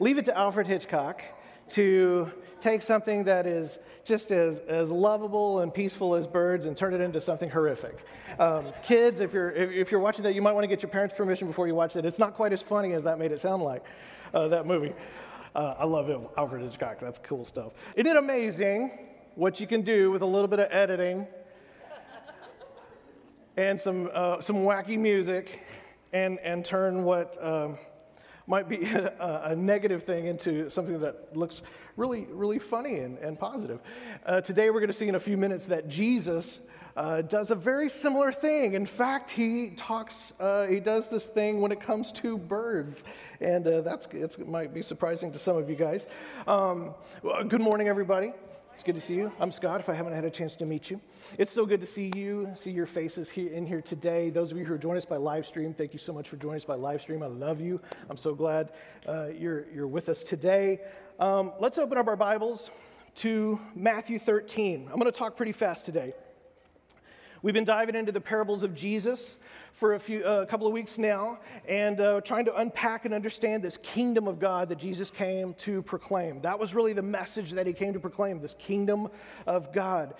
leave it to Alfred Hitchcock to take something that is just as, as lovable and peaceful as birds and turn it into something horrific. Um, kids, if you're, if, you're watching that, you might want to get your parents' permission before you watch it. It's not quite as funny as that made it sound like, uh, that movie. Uh, I love it, Alfred Hitchcock. That's cool stuff. Isn't it amazing what you can do with a little bit of editing and some, uh, some wacky music and, and turn what um, might be a, a, negative thing into something that looks really, really funny and, and positive. Uh, today, we're going to see in a few minutes that Jesus uh, does a very similar thing. In fact, he talks, uh, he does this thing when it comes to birds, and uh, that's it might be surprising to some of you guys. Um, well, good morning, everybody. It's good to see you. I'm Scott, if I haven't had a chance to meet you. It's so good to see you, see your faces here in here today. Those of you who are joining us by live stream, thank you so much for joining us by live stream. I love you. I'm so glad uh, you're, you're with us today. Um, let's open up our Bibles to Matthew 13. I'm going to talk pretty fast today. We've been diving into the parables of Jesus for a few, uh, couple of weeks now and uh, trying to unpack and understand this kingdom of God that Jesus came to proclaim. That was really the message that he came to proclaim this kingdom of God.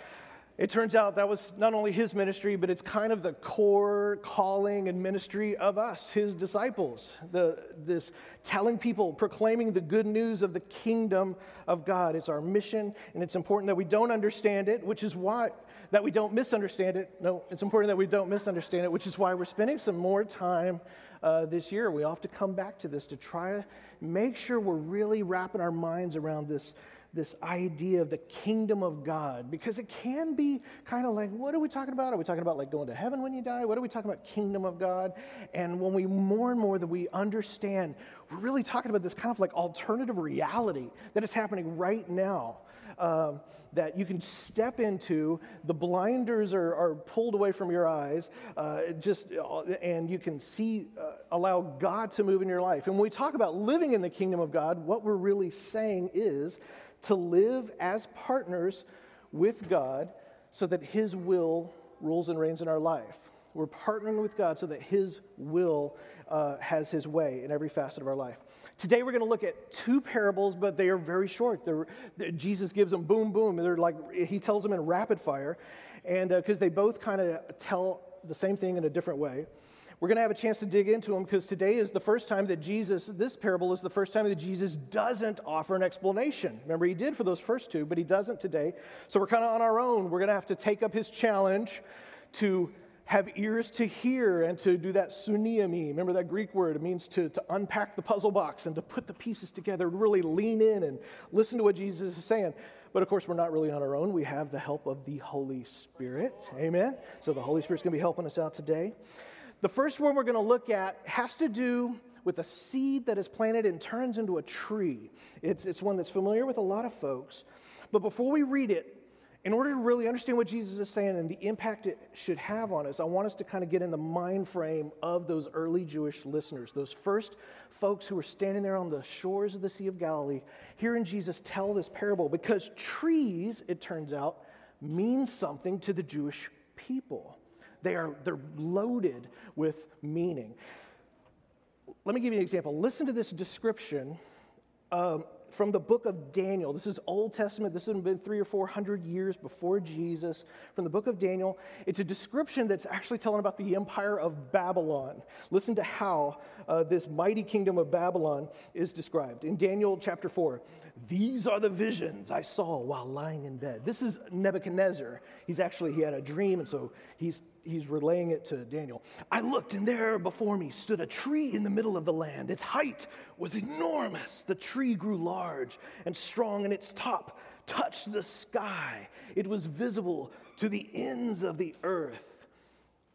It turns out that was not only his ministry, but it's kind of the core calling and ministry of us, his disciples. The, this telling people, proclaiming the good news of the kingdom of God. It's our mission, and it's important that we don't understand it, which is why that we don't misunderstand it. No, it's important that we don't misunderstand it, which is why we're spending some more time uh, this year. We have to come back to this to try to make sure we're really wrapping our minds around this this idea of the kingdom of God because it can be kind of like, what are we talking about? Are we talking about like going to heaven when you die? What are we talking about, kingdom of God? And when we more and more that we understand, we're really talking about this kind of like alternative reality that is happening right now um, that you can step into. The blinders are, are pulled away from your eyes, uh, just uh, and you can see, uh, allow God to move in your life. And when we talk about living in the kingdom of God, what we're really saying is to live as partners with God so that His will rules and reigns in our life. We're partnering with God so that His will uh, has His way in every facet of our life. Today we're going to look at two parables, but they are very short. They're, Jesus gives them boom, boom. They're like, he tells them in rapid fire, and because uh, they both kind of tell the same thing in a different way. We're going to have a chance to dig into them because today is the first time that Jesus, this parable is the first time that Jesus doesn't offer an explanation. Remember, he did for those first two, but he doesn't today. So we're kind of on our own. We're going to have to take up his challenge to have ears to hear and to do that suniemi. Remember that Greek word? It means to, to unpack the puzzle box and to put the pieces together, really lean in and listen to what Jesus is saying. But of course, we're not really on our own. We have the help of the Holy Spirit. Amen? So the Holy Spirit's going to be helping us out today. The first one we're going to look at has to do with a seed that is planted and turns into a tree. It's, it's one that's familiar with a lot of folks. But before we read it, in order to really understand what Jesus is saying and the impact it should have on us, I want us to kind of get in the mind frame of those early Jewish listeners, those first folks who were standing there on the shores of the Sea of Galilee, hearing Jesus tell this parable, because trees, it turns out, mean something to the Jewish people. They are they're loaded with meaning. Let me give you an example. Listen to this description um, from the book of Daniel. This is Old Testament. This has been three or four hundred years before Jesus. From the book of Daniel, it's a description that's actually telling about the empire of Babylon. Listen to how uh, this mighty kingdom of Babylon is described. In Daniel chapter 4, these are the visions I saw while lying in bed. This is Nebuchadnezzar. He's actually, he had a dream, and so he's he's relaying it to Daniel. I looked, and there before me stood a tree in the middle of the land. Its height was enormous. The tree grew large and strong, and its top touched the sky. It was visible to the ends of the earth.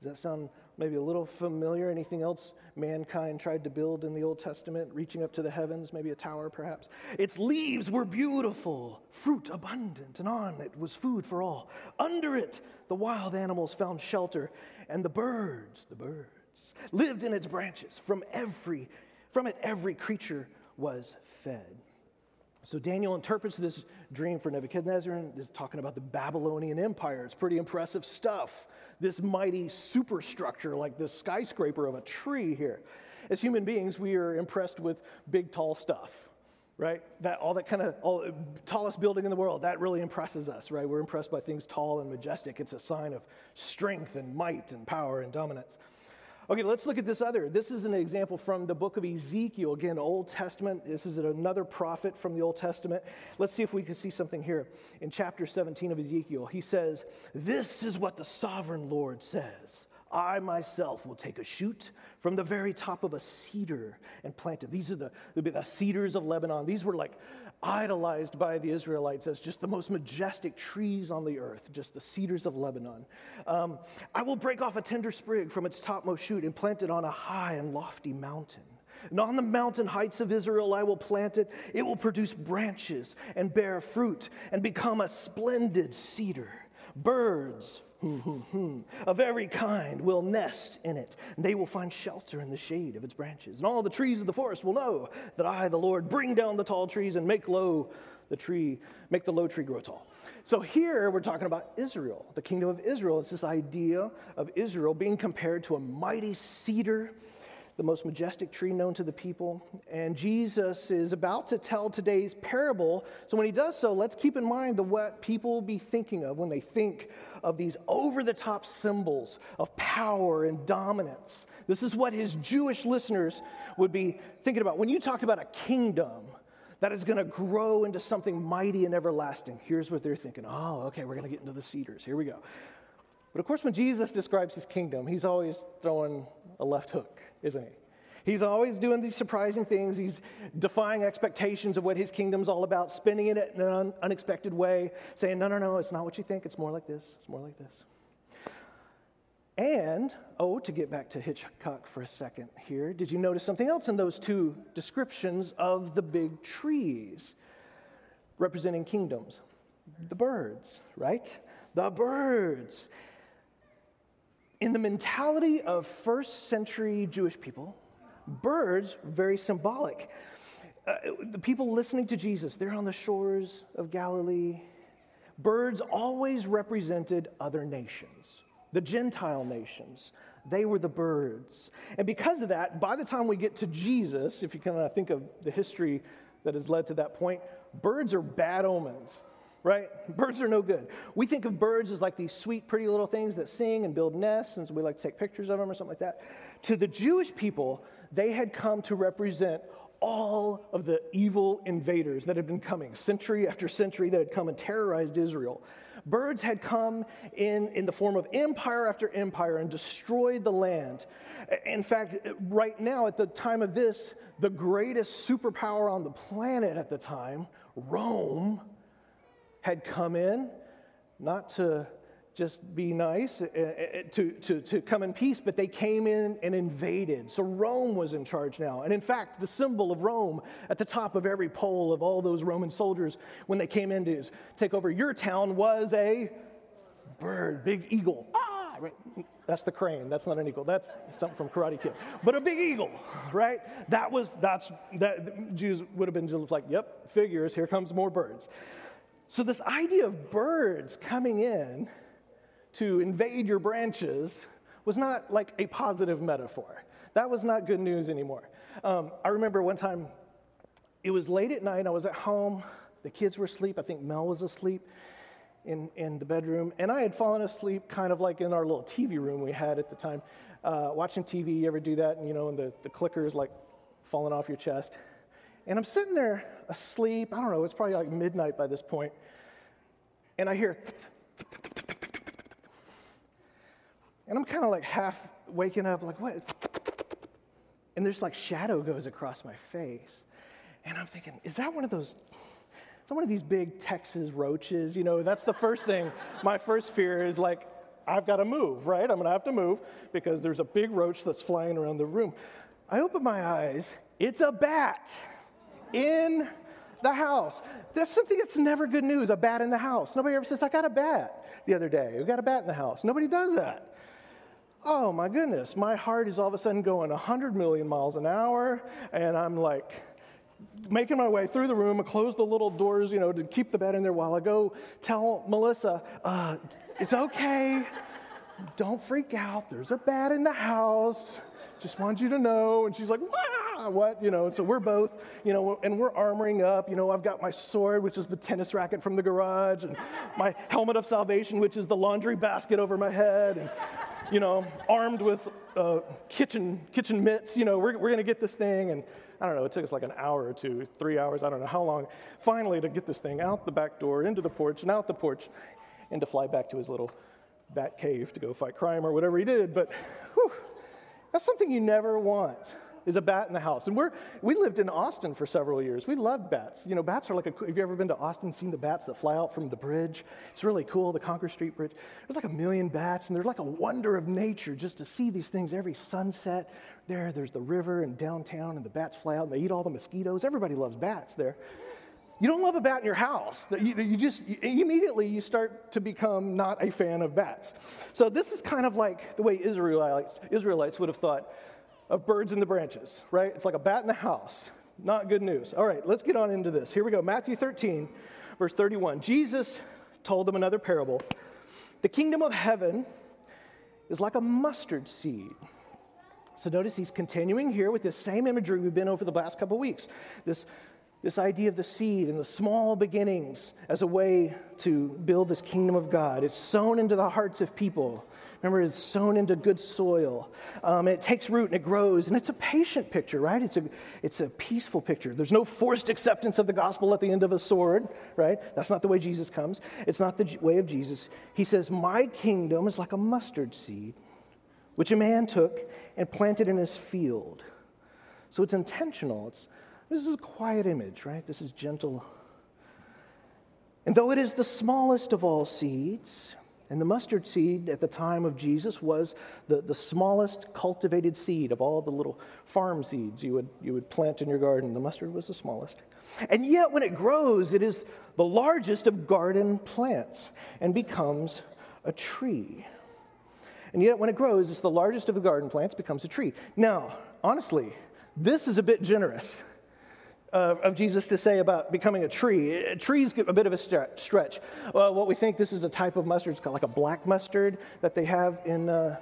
Does that sound maybe a little familiar? Anything else mankind tried to build in the Old Testament, reaching up to the heavens, maybe a tower perhaps? Its leaves were beautiful, fruit abundant, and on it was food for all. Under it, the wild animals found shelter, and the birds, the birds, lived in its branches. From every, from it, every creature was fed. So Daniel interprets this dream for Nebuchadnezzar and is talking about the Babylonian Empire. It's pretty impressive stuff. This mighty superstructure, like this skyscraper of a tree here. As human beings, we are impressed with big, tall stuff. right? That all that kind of all tallest building in the world, that really impresses us, right? We're impressed by things tall and majestic. It's a sign of strength and might and power and dominance. Okay, let's look at this other. This is an example from the book of Ezekiel. Again, Old Testament. This is another prophet from the Old Testament. Let's see if we can see something here. In chapter 17 of Ezekiel, he says, This is what the sovereign Lord says. I myself will take a shoot from the very top of a cedar and plant it. These are the, the cedars of Lebanon. These were like idolized by the Israelites as just the most majestic trees on the earth, just the cedars of Lebanon. Um, I will break off a tender sprig from its topmost shoot and plant it on a high and lofty mountain. And on the mountain heights of Israel I will plant it. It will produce branches and bear fruit and become a splendid cedar. Birds of every kind will nest in it, and they will find shelter in the shade of its branches. And all the trees of the forest will know that I, the Lord, bring down the tall trees and make low the tree, make the low tree grow tall. So here we're talking about Israel, the kingdom of Israel. It's this idea of Israel being compared to a mighty cedar the most majestic tree known to the people. And Jesus is about to tell today's parable. So when he does so, let's keep in mind the, what people will be thinking of when they think of these over the top symbols of power and dominance. This is what his Jewish listeners would be thinking about. When you talked about a kingdom, that is going to grow into something mighty and everlasting. Here's what they're thinking. Oh, okay, we're going to get into the cedars. Here we go. But of course, when Jesus describes his kingdom, he's always throwing a left hook isn't he? He's always doing these surprising things. He's defying expectations of what his kingdom's all about, spinning it in an unexpected way, saying, no, no, no, it's not what you think. It's more like this. It's more like this. And, oh, to get back to Hitchcock for a second here, did you notice something else in those two descriptions of the big trees representing kingdoms? The birds, right? The birds in the mentality of first century Jewish people, birds very symbolic. Uh, the people listening to Jesus, they're on the shores of Galilee. Birds always represented other nations, the Gentile nations. They were the birds. And because of that, by the time we get to Jesus, if you kind of think of the history that has led to that point, birds are bad omens right? Birds are no good. We think of birds as like these sweet, pretty little things that sing and build nests, and so we like to take pictures of them or something like that. To the Jewish people, they had come to represent all of the evil invaders that had been coming century after century that had come and terrorized Israel. Birds had come in, in the form of empire after empire and destroyed the land. In fact, right now, at the time of this, the greatest superpower on the planet at the time, Rome, had come in, not to just be nice, uh, uh, to, to, to come in peace, but they came in and invaded. So Rome was in charge now. And in fact, the symbol of Rome at the top of every pole of all those Roman soldiers when they came in to take over your town was a bird, big eagle. Ah, right? That's the crane. That's not an eagle. That's something from Karate Kid. But a big eagle, right? That was, that's, that Jews would have been just like, yep, figures, here comes more birds. So, this idea of birds coming in to invade your branches was not like a positive metaphor. That was not good news anymore. Um, I remember one time it was late at night, I was at home, the kids were asleep, I think Mel was asleep in, in the bedroom, and I had fallen asleep kind of like in our little TV room we had at the time. Uh, watching TV, you ever do that? And you know, and the, the clicker's like falling off your chest. And I'm sitting there asleep. I don't know, it's probably like midnight by this point. And I hear, and I'm kind of like half waking up, like, what? And there's like shadow goes across my face. And I'm thinking, is that one of those, is that one of these big Texas roaches? You know, that's the first thing. my first fear is like, I've got to move, right? I'm going to have to move because there's a big roach that's flying around the room. I open my eyes, it's a bat in the house. That's something that's never good news a bat in the house. Nobody ever says, I got a bat the other day. We got a bat in the house. Nobody does that. Oh my goodness, my heart is all of a sudden going 100 million miles an hour, and I'm like making my way through the room and close the little doors, you know, to keep the bat in there while I go tell Melissa, uh, it's okay. Don't freak out. There's a bat in the house. Just want you to know. And she's like, Wah! Ah, what? You know, so we're both, you know, and we're armoring up. You know, I've got my sword, which is the tennis racket from the garage, and my helmet of salvation, which is the laundry basket over my head, and, you know, armed with uh, kitchen, kitchen mitts. You know, we're, we're going to get this thing. And I don't know, it took us like an hour or two, three hours, I don't know how long, finally to get this thing out the back door, into the porch, and out the porch, and to fly back to his little bat cave to go fight crime or whatever he did. But whew, that's something you never want is a bat in the house. And we're, we lived in Austin for several years. We loved bats. You know, bats are like a, have you ever been to Austin, seen the bats that fly out from the bridge? It's really cool, the Congress Street Bridge. There's like a million bats, and they're like a wonder of nature just to see these things every sunset. There, there's the river and downtown, and the bats fly out and they eat all the mosquitoes. Everybody loves bats there. You don't love a bat in your house. You, just immediately you start to become not a fan of bats. So this is kind of like the way Israelites, Israelites would have thought of birds in the branches, right? It's like a bat in the house. Not good news. All right, let's get on into this. Here we go. Matthew 13, verse 31. Jesus told them another parable. The kingdom of heaven is like a mustard seed. So notice he's continuing here with this same imagery we've been over the last couple weeks. This this idea of the seed and the small beginnings as a way to build this kingdom of God. It's sown into the hearts of people. Remember, it's sown into good soil. Um, it takes root and it grows, and it's a patient picture, right? It's a, it's a peaceful picture. There's no forced acceptance of the gospel at the end of a sword, right? That's not the way Jesus comes. It's not the way of Jesus. He says, My kingdom is like a mustard seed, which a man took and planted in his field. So it's intentional. It's, this is a quiet image, right? This is gentle. And though it is the smallest of all seeds, and the mustard seed at the time of Jesus was the, the smallest cultivated seed of all the little farm seeds you would, you would plant in your garden. The mustard was the smallest. And yet, when it grows, it is the largest of garden plants and becomes a tree. And yet, when it grows, it's the largest of the garden plants, becomes a tree. Now, honestly, this is a bit generous uh, of Jesus to say about becoming a tree. A tree's a bit of a stretch. What we think this is a type of mustard, it's called like a black mustard that they have in uh,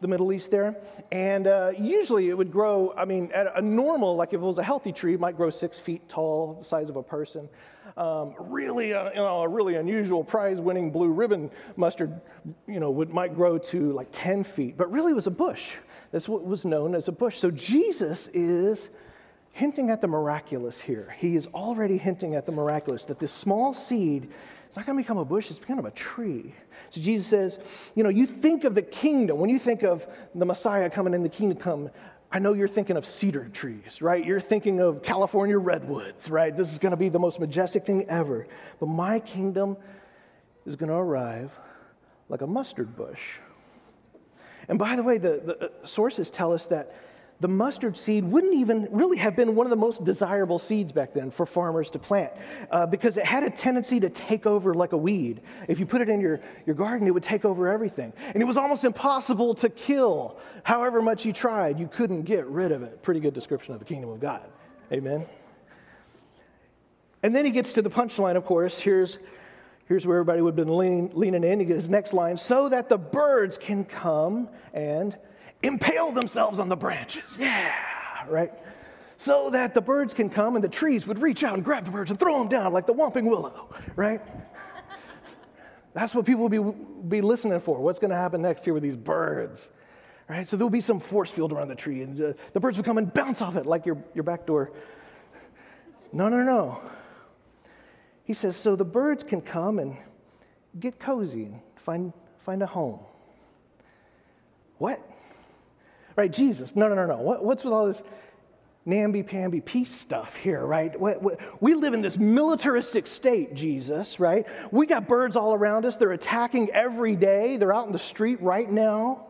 the Middle East there. And uh, usually it would grow, I mean, at a normal, like if it was a healthy tree, it might grow six feet tall, the size of a person. Um, really, uh, you know, a really unusual prize-winning blue ribbon mustard, you know, would, might grow to like 10 feet. But really it was a bush. That's what was known as a bush. So Jesus is hinting at the miraculous here. He is already hinting at the miraculous that this small seed is not going to become a bush, it's become a tree. So Jesus says, you know, you think of the kingdom, when you think of the Messiah coming in the kingdom come, I know you're thinking of cedar trees, right? You're thinking of California redwoods, right? This is going to be the most majestic thing ever. But my kingdom is going to arrive like a mustard bush. And by the way, the, the uh, sources tell us that the mustard seed wouldn't even really have been one of the most desirable seeds back then for farmers to plant uh, because it had a tendency to take over like a weed. If you put it in your, your garden, it would take over everything. And it was almost impossible to kill. However much you tried, you couldn't get rid of it. Pretty good description of the kingdom of God. Amen. And then he gets to the punchline, of course. Here's, here's where everybody would have been leaning, leaning in. He gets his next line so that the birds can come and impale themselves on the branches. Yeah, right? So that the birds can come and the trees would reach out and grab the birds and throw them down like the whomping willow, right? That's what people will be, be listening for. What's going to happen next here with these birds? Right? So there'll be some force field around the tree, and uh, the birds will come and bounce off it like your, your back door. No, no, no. He says, so the birds can come and get cozy and find, find a home. What? Right? Jesus, no, no, no, no. What, what's with all this namby-pamby peace stuff here, right? We live in this militaristic state, Jesus, right? We got birds all around us. They're attacking every day. They're out in the street right now.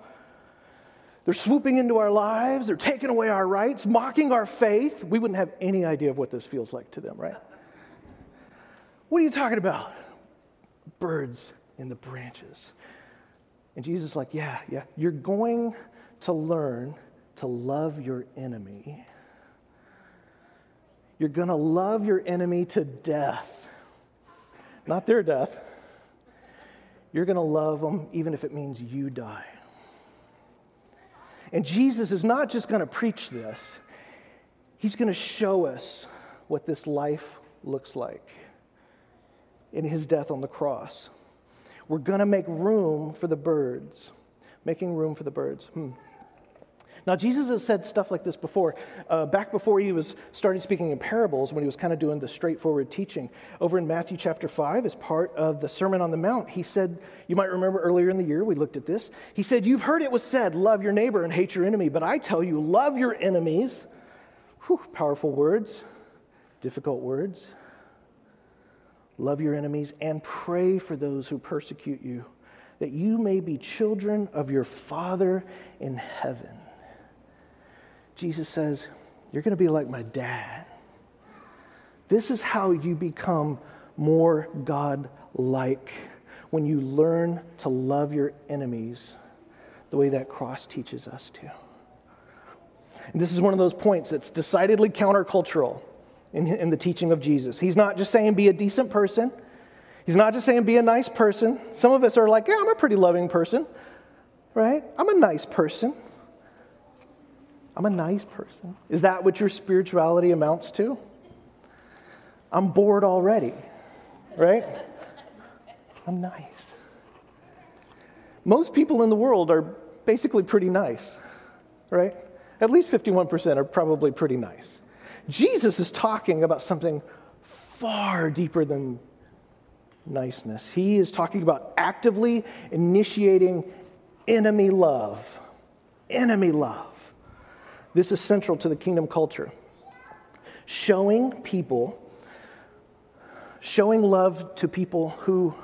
They're swooping into our lives. They're taking away our rights, mocking our faith. We wouldn't have any idea of what this feels like to them, right? What are you talking about? Birds in the branches. And Jesus is like, yeah, yeah, you're going to learn to love your enemy. You're going to love your enemy to death, not their death. You're going to love them even if it means you die. And Jesus is not just going to preach this, He's going to show us what this life looks like in his death on the cross. We're going to make room for the birds. Making room for the birds. Hmm. Now, Jesus has said stuff like this before. Uh, back before he was started speaking in parables, when he was kind of doing the straightforward teaching, over in Matthew chapter 5, as part of the Sermon on the Mount, he said, you might remember earlier in the year, we looked at this. He said, You've heard it was said, love your neighbor and hate your enemy, but I tell you, love your enemies. Whew, powerful words, difficult words. Love your enemies and pray for those who persecute you, that you may be children of your Father in heaven. Jesus says, You're going to be like my dad. This is how you become more God like when you learn to love your enemies the way that cross teaches us to. And this is one of those points that's decidedly countercultural in, in the teaching of Jesus. He's not just saying be a decent person, he's not just saying be a nice person. Some of us are like, yeah, I'm a pretty loving person, right? I'm a nice person. I'm a nice person. Is that what your spirituality amounts to? I'm bored already, right? I'm nice. Most people in the world are basically pretty nice, right? At least 51% are probably pretty nice. Jesus is talking about something far deeper than niceness. He is talking about actively initiating enemy love. Enemy love. This is central to the kingdom culture. Showing people, showing love to people who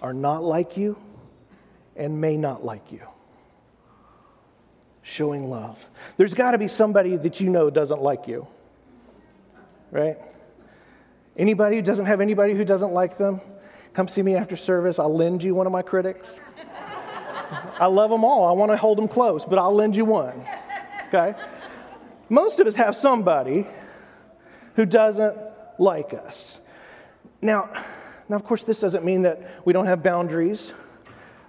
are not like you and may not like you. Showing love. There's got to be somebody that you know doesn't like you, right? Anybody who doesn't have anybody who doesn't like them, come see me after service. I'll lend you one of my critics. I love them all. I want to hold them close, but I'll lend you one. Okay? Most of us have somebody who doesn't like us. Now, now, of course, this doesn't mean that we don't have boundaries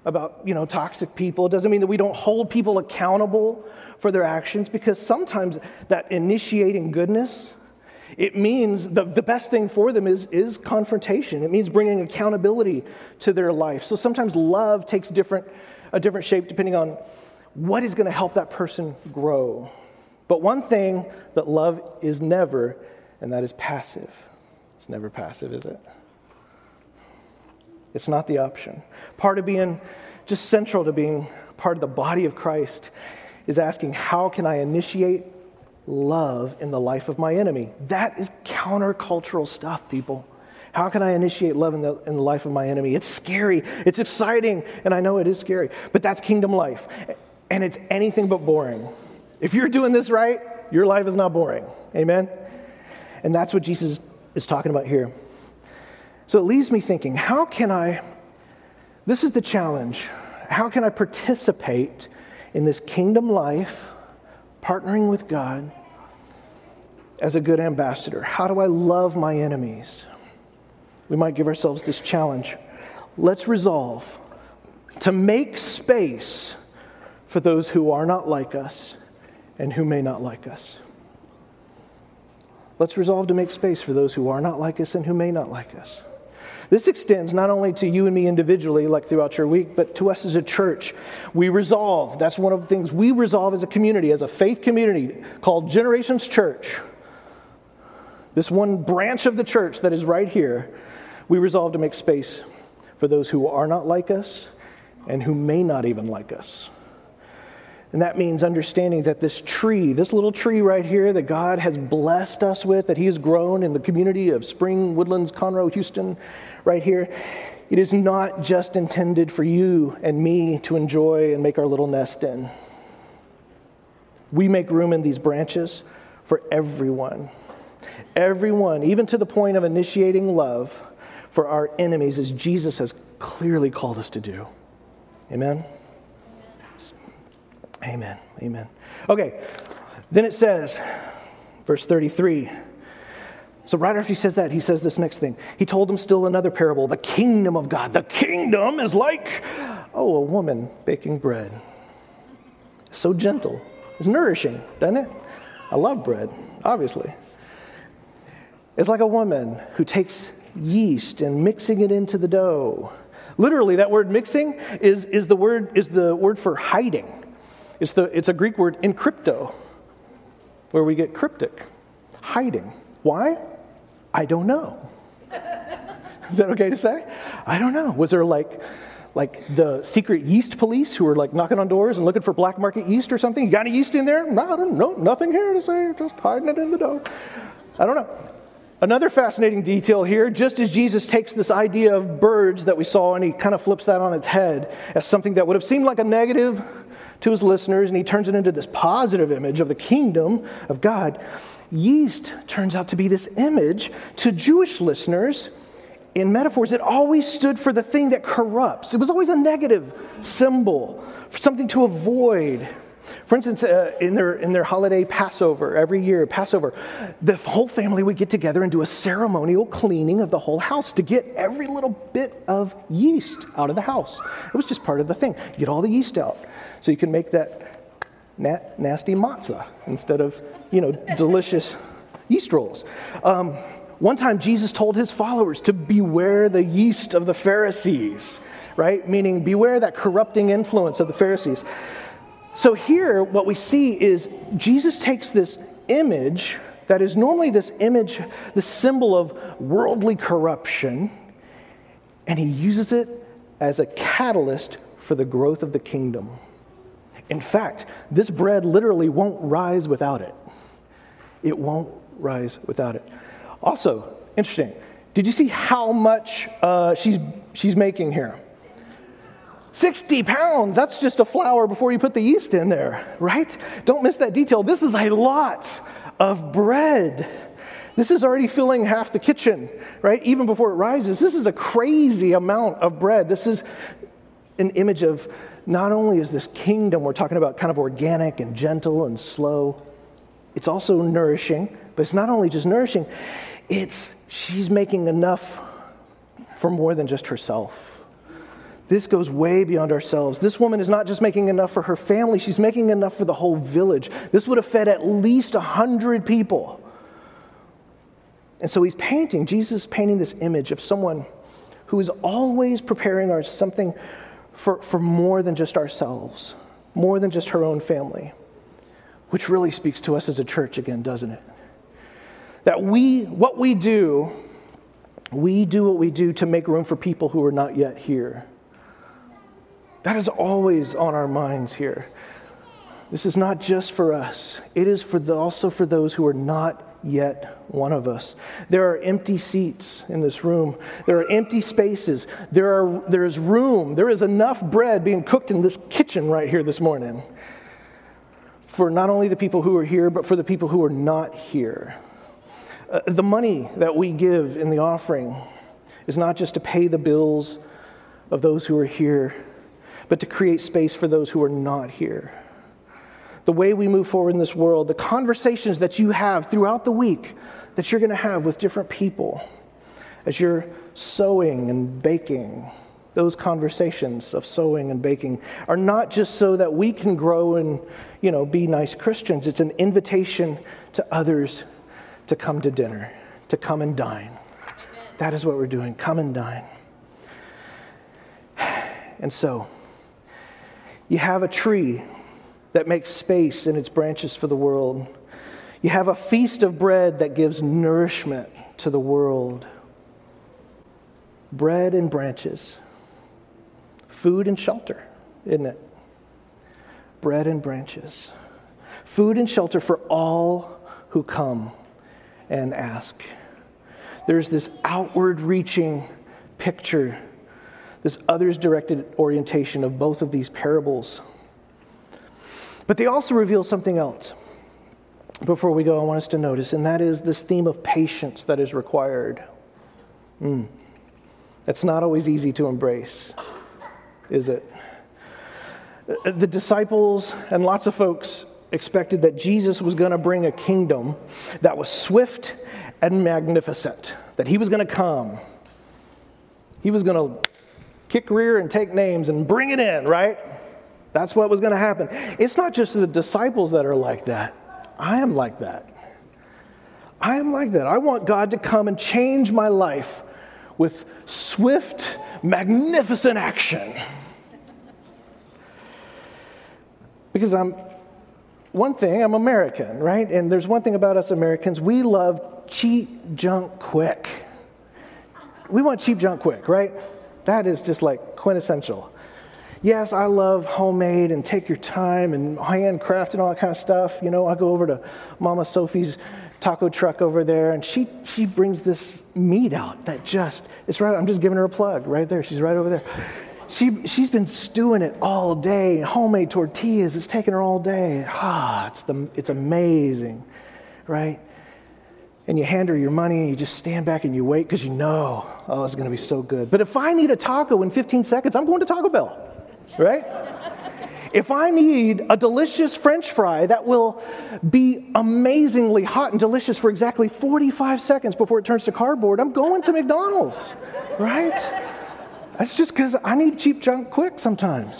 about you know toxic people. It doesn't mean that we don't hold people accountable for their actions because sometimes that initiating goodness it means the, the best thing for them is, is confrontation. It means bringing accountability to their life. So sometimes love takes different, a different shape depending on what is going to help that person grow. But one thing that love is never, and that is passive. It's never passive, is it? It's not the option. Part of being just central to being part of the body of Christ is asking, how can I initiate love in the life of my enemy? That is countercultural stuff, people. How can I initiate love in the, in the life of my enemy? It's scary, it's exciting, and I know it is scary, but that's kingdom life. And it's anything but boring. If you're doing this right, your life is not boring. Amen? And that's what Jesus is talking about here. So it leaves me thinking how can I, this is the challenge, how can I participate in this kingdom life, partnering with God as a good ambassador? How do I love my enemies? We might give ourselves this challenge. Let's resolve to make space for those who are not like us and who may not like us. Let's resolve to make space for those who are not like us and who may not like us. This extends not only to you and me individually, like throughout your week, but to us as a church. We resolve, that's one of the things we resolve as a community, as a faith community called Generations Church. This one branch of the church that is right here, we resolve to make space for those who are not like us and who may not even like us. And that means understanding that this tree, this little tree right here that God has blessed us with, that He has grown in the community of Spring, Woodlands, Conroe, Houston, right here, it is not just intended for you and me to enjoy and make our little nest in. We make room in these branches for everyone. Everyone, even to the point of initiating love for our enemies, as Jesus has clearly called us to do. Amen? Amen. Amen. Okay, then it says, verse 33. So, right after he says that, he says this next thing. He told them still another parable the kingdom of God. The kingdom is like, oh, a woman baking bread. So gentle. It's nourishing, doesn't it? I love bread. obviously. It's like a woman who takes yeast and mixing it into the dough. Literally, that word mixing is, is, the, word, is the word for hiding. It's, the, it's a Greek word encrypto, where we get cryptic, hiding. Why? I don't know. Is that okay to say? I don't know. Was there like, like the secret yeast police who were like knocking on doors and looking for black market yeast or something? You got any yeast in there? No, I don't know. Nothing here to say. Just hiding it in the dough. I don't know. Another fascinating detail here, just as Jesus takes this idea of birds that we saw and he kind of flips that on its head as something that would have seemed like a negative to his listeners, and he turns it into this positive image of the kingdom of God, yeast turns out to be this image to Jewish listeners in metaphors. It always stood for the thing that corrupts, it was always a negative symbol, for something to avoid. For instance, uh, in, their, in their holiday Passover, every year, Passover, the whole family would get together and do a ceremonial cleaning of the whole house to get every little bit of yeast out of the house. It was just part of the thing. Get all the yeast out so you can make that na- nasty matzah instead of, you know, delicious yeast rolls. Um, one time, Jesus told his followers to beware the yeast of the Pharisees, right? Meaning, beware that corrupting influence of the Pharisees. So here, what we see is Jesus takes this image that is normally this image, the symbol of worldly corruption, and he uses it as a catalyst for the growth of the kingdom. In fact, this bread literally won't rise without it. It won't rise without it. Also, interesting, did you see how much uh, she's, she's making here? 60 pounds. That's just a flour before you put the yeast in there, right? Don't miss that detail. This is a lot of bread. This is already filling half the kitchen, right? Even before it rises. This is a crazy amount of bread. This is an image of not only is this kingdom, we're talking about kind of organic and gentle and slow, it's also nourishing, but it's not only just nourishing, it's she's making enough for more than just herself. This goes way beyond ourselves. This woman is not just making enough for her family, she's making enough for the whole village. This would have fed at least 100 people. And so he's painting, Jesus is painting this image of someone who is always preparing our something for, for more than just ourselves, more than just her own family, which really speaks to us as a church again, doesn't it? That we, what we do, we do what we do to make room for people who are not yet here. That is always on our minds here. This is not just for us, it is for the, also for those who are not yet one of us. There are empty seats in this room. There are empty spaces. There, are, there is room. There is enough bread being cooked in this kitchen right here this morning for not only the people who are here, but for the people who are not here. Uh, the money that we give in the offering is not just to pay the bills of those who are here but to create space for those who are not here. The way we move forward in this world, the conversations that you have throughout the week that you're going to have with different people as you're sewing and baking, those conversations of sewing and baking are not just so that we can grow and you know be nice Christians. It's an invitation to others to come to dinner, to come and dine. That is what we're doing. Come and dine. And so, you have a tree that makes space in its branches for the world. You have a feast of bread that gives nourishment to the world. Bread and branches, food and shelter, isn't it? Bread and branches, food and shelter for all who come and ask. There's this outward reaching picture this others directed orientation of both of these parables. But they also reveal something else. Before we go, I want us to notice, and that is this theme of patience that is required. Mm. That's not always easy to embrace, is it? The disciples and lots of folks expected that Jesus was going to bring a kingdom that was swift and magnificent, that he was going to come. He was going to kick rear and take names and bring it in, right? That's what was going to happen. It's not just the disciples that are like that. I am like that. I am like that. I want God to come and change my life with swift, magnificent action. because I'm, one thing, I'm American, right? And there's one thing about us Americans we love cheap junk quick. We want cheap junk quick, right? That is just like quintessential. Yes, I love homemade and take your time and handcraft and all that kind of stuff. You know, I go over to Mama Sophie's taco truck over there and she she brings this meat out that just it's right I'm just giving her a plug right there. She's right over there. She, she's been stewing it all day, homemade tortillas. It's taken her all day. Ah, it's, the, it's amazing, right? And you hand her your money and you just stand back and you wait because you know, oh, it's going to be so good. But if I need a taco in 15 seconds, I'm going to Taco Bell, right? if I need a delicious french fry that will be amazingly hot and delicious for exactly 45 seconds before it turns to cardboard, I'm going to McDonald's, right? That's just because I need cheap junk quick sometimes.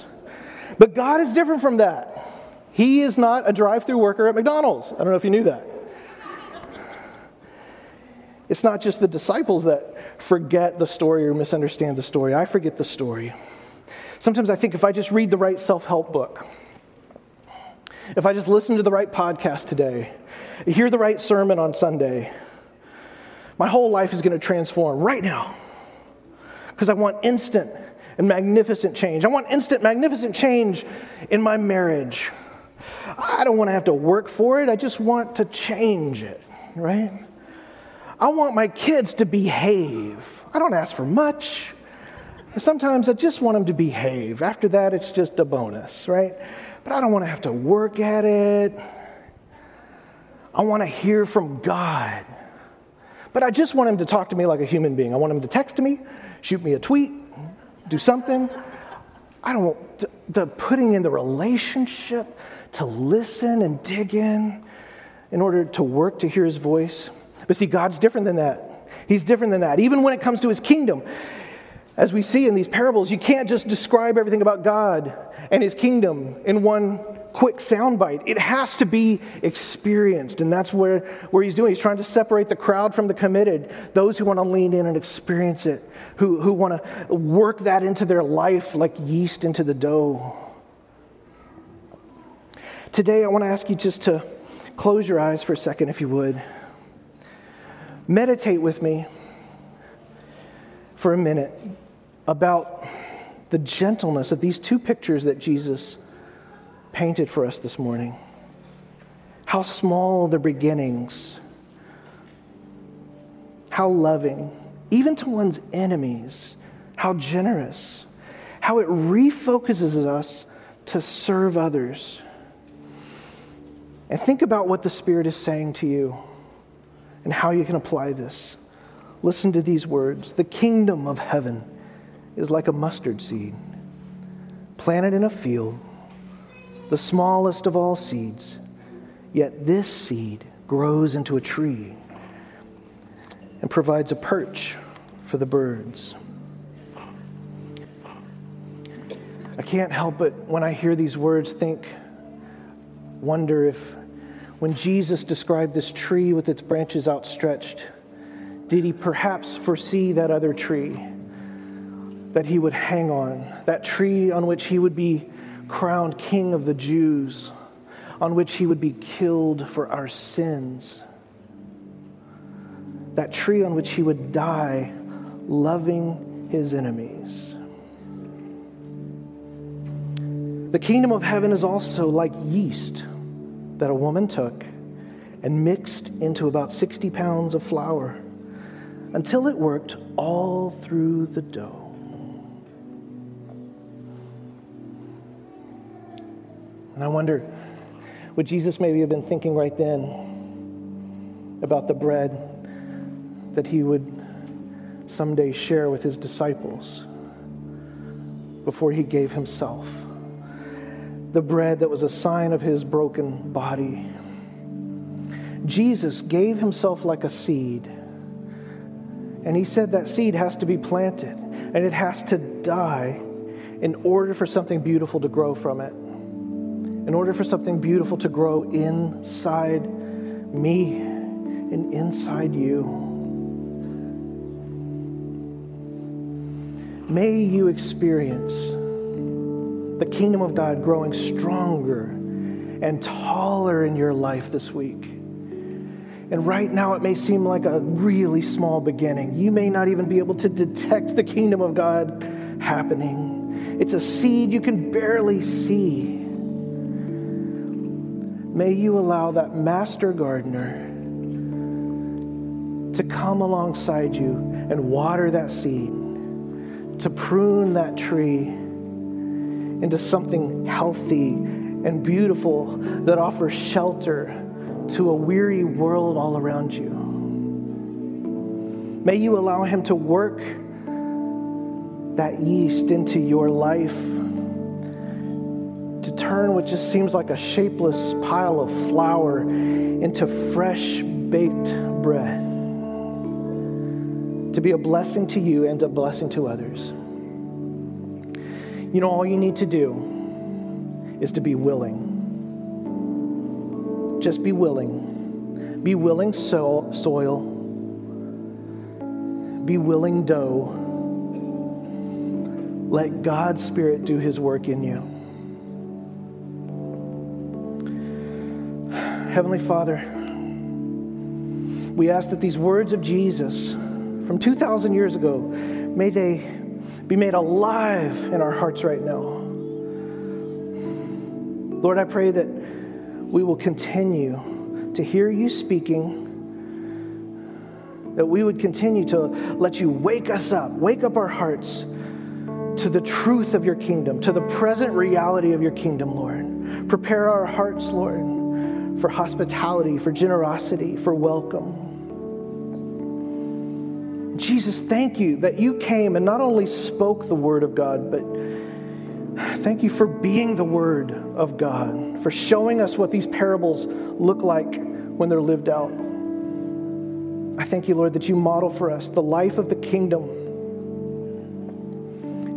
But God is different from that. He is not a drive through worker at McDonald's. I don't know if you knew that. It's not just the disciples that forget the story or misunderstand the story. I forget the story. Sometimes I think if I just read the right self help book, if I just listen to the right podcast today, hear the right sermon on Sunday, my whole life is going to transform right now because I want instant and magnificent change. I want instant, magnificent change in my marriage. I don't want to have to work for it, I just want to change it, right? I want my kids to behave. I don't ask for much. Sometimes I just want them to behave. After that, it's just a bonus, right? But I don't want to have to work at it. I want to hear from God. But I just want him to talk to me like a human being. I want him to text me shoot me a tweet, do something. I don't want the, the putting in the relationship to listen and dig in in order to work to hear his voice. But see, God's different than that. He's different than that. Even when it comes to his kingdom, as we see in these parables, you can't just describe everything about God and his kingdom in one quick soundbite. It has to be experienced. And that's where, where he's doing. He's trying to separate the crowd from the committed, those who want to lean in and experience it, who, who want to work that into their life like yeast into the dough. Today, I want to ask you just to close your eyes for a second, if you would. Meditate with me for a minute about the gentleness of these two pictures that Jesus painted for us this morning. How small the beginnings, how loving, even to one's enemies, how generous, how it refocuses us to serve others. And think about what the Spirit is saying to you and how you can apply this. Listen to these words The kingdom of heaven is like a mustard seed planted in a field the smallest of all seeds, yet this seed grows into a tree and provides a perch for the birds. I can't help but, when I hear these words, think, wonder if when Jesus described this tree with its branches outstretched, did he perhaps foresee that other tree that he would hang on, that tree on which he would be crowned King of the Jews, on which he would be killed for our sins. That tree on which he would die, loving his enemies. The kingdom of heaven is also like yeast that a woman took and mixed into about 60 pounds of flour until it worked all through the dough. And I wonder, would Jesus maybe have been thinking right then about the bread that he would someday share with his disciples before he gave himself? The bread that was a sign of his broken body. Jesus gave himself like a seed. And he said that seed has to be planted and it has to die in order for something beautiful to grow from it in order for something beautiful to grow inside me and inside you. May you experience the kingdom of God growing stronger and taller in your life this week. And right now, it may seem like a really small beginning. You may not even be able to detect the kingdom of God happening. It's a seed you can barely see. May you allow that master gardener to come alongside you and water that seed, to prune that tree into something healthy and beautiful that offers shelter to a weary world all around you. May you allow Him to work that yeast into your life, turn what just seems like a shapeless pile of flour into fresh baked bread, to be a blessing to you and a blessing to others. You know, all you need to do is to be willing. Just be willing. Be willing so- soil. Be willing dough. Let God's Spirit do His work in you. Heavenly Father, we ask that these words of Jesus from 2,000 years ago, may they be made alive in our hearts right now. Lord, I pray that we will continue to hear you speaking, that we would continue to let you wake us up, wake up our hearts to the truth of your kingdom, to the present reality of your kingdom, Lord. Prepare our hearts, Lord, for hospitality, for generosity, for welcome. Jesus, thank you that you came and not only spoke the word of God, but thank you for being the word of God, for showing us what these parables look like when they're lived out. I thank you, Lord, that you model for us the life of the kingdom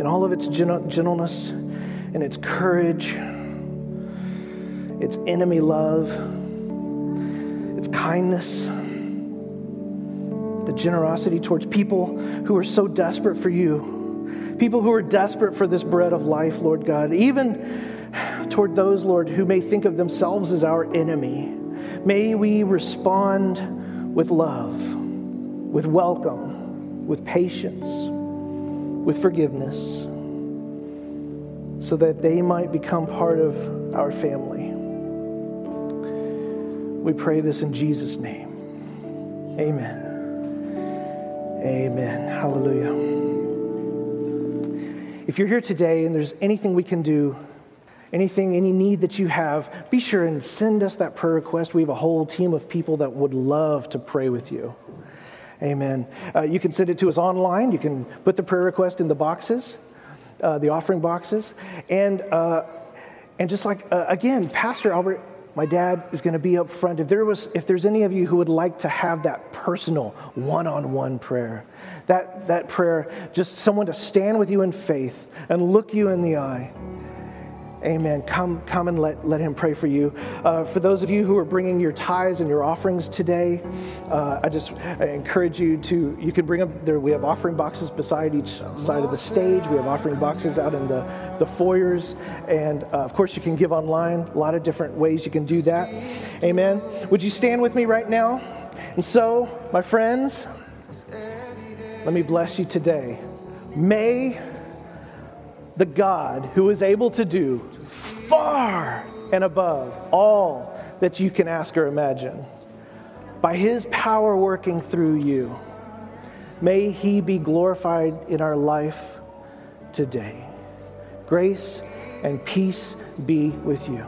in all of its gentleness and its courage, its enemy love, its kindness the generosity towards people who are so desperate for you, people who are desperate for this bread of life, Lord God, even toward those, Lord, who may think of themselves as our enemy. May we respond with love, with welcome, with patience, with forgiveness, so that they might become part of our family. We pray this in Jesus' name. Amen. Amen. Hallelujah. If you're here today and there's anything we can do, anything, any need that you have, be sure and send us that prayer request. We have a whole team of people that would love to pray with you. Amen. Uh, you can send it to us online. You can put the prayer request in the boxes, uh, the offering boxes. And, uh, and just like, uh, again, Pastor Albert my dad is going to be up front. If there was, if there's any of you who would like to have that personal one-on-one prayer, that, that prayer, just someone to stand with you in faith and look you in the eye. Amen. Come, come and let, let him pray for you. Uh, for those of you who are bringing your tithes and your offerings today, uh, I just I encourage you to, you can bring them there. We have offering boxes beside each side of the stage. We have offering boxes out in the the foyers. And uh, of course, you can give online. A lot of different ways you can do that. Amen. Would you stand with me right now? And so, my friends, let me bless you today. May the God who is able to do far and above all that you can ask or imagine, by his power working through you, may he be glorified in our life today. Grace and peace be with you.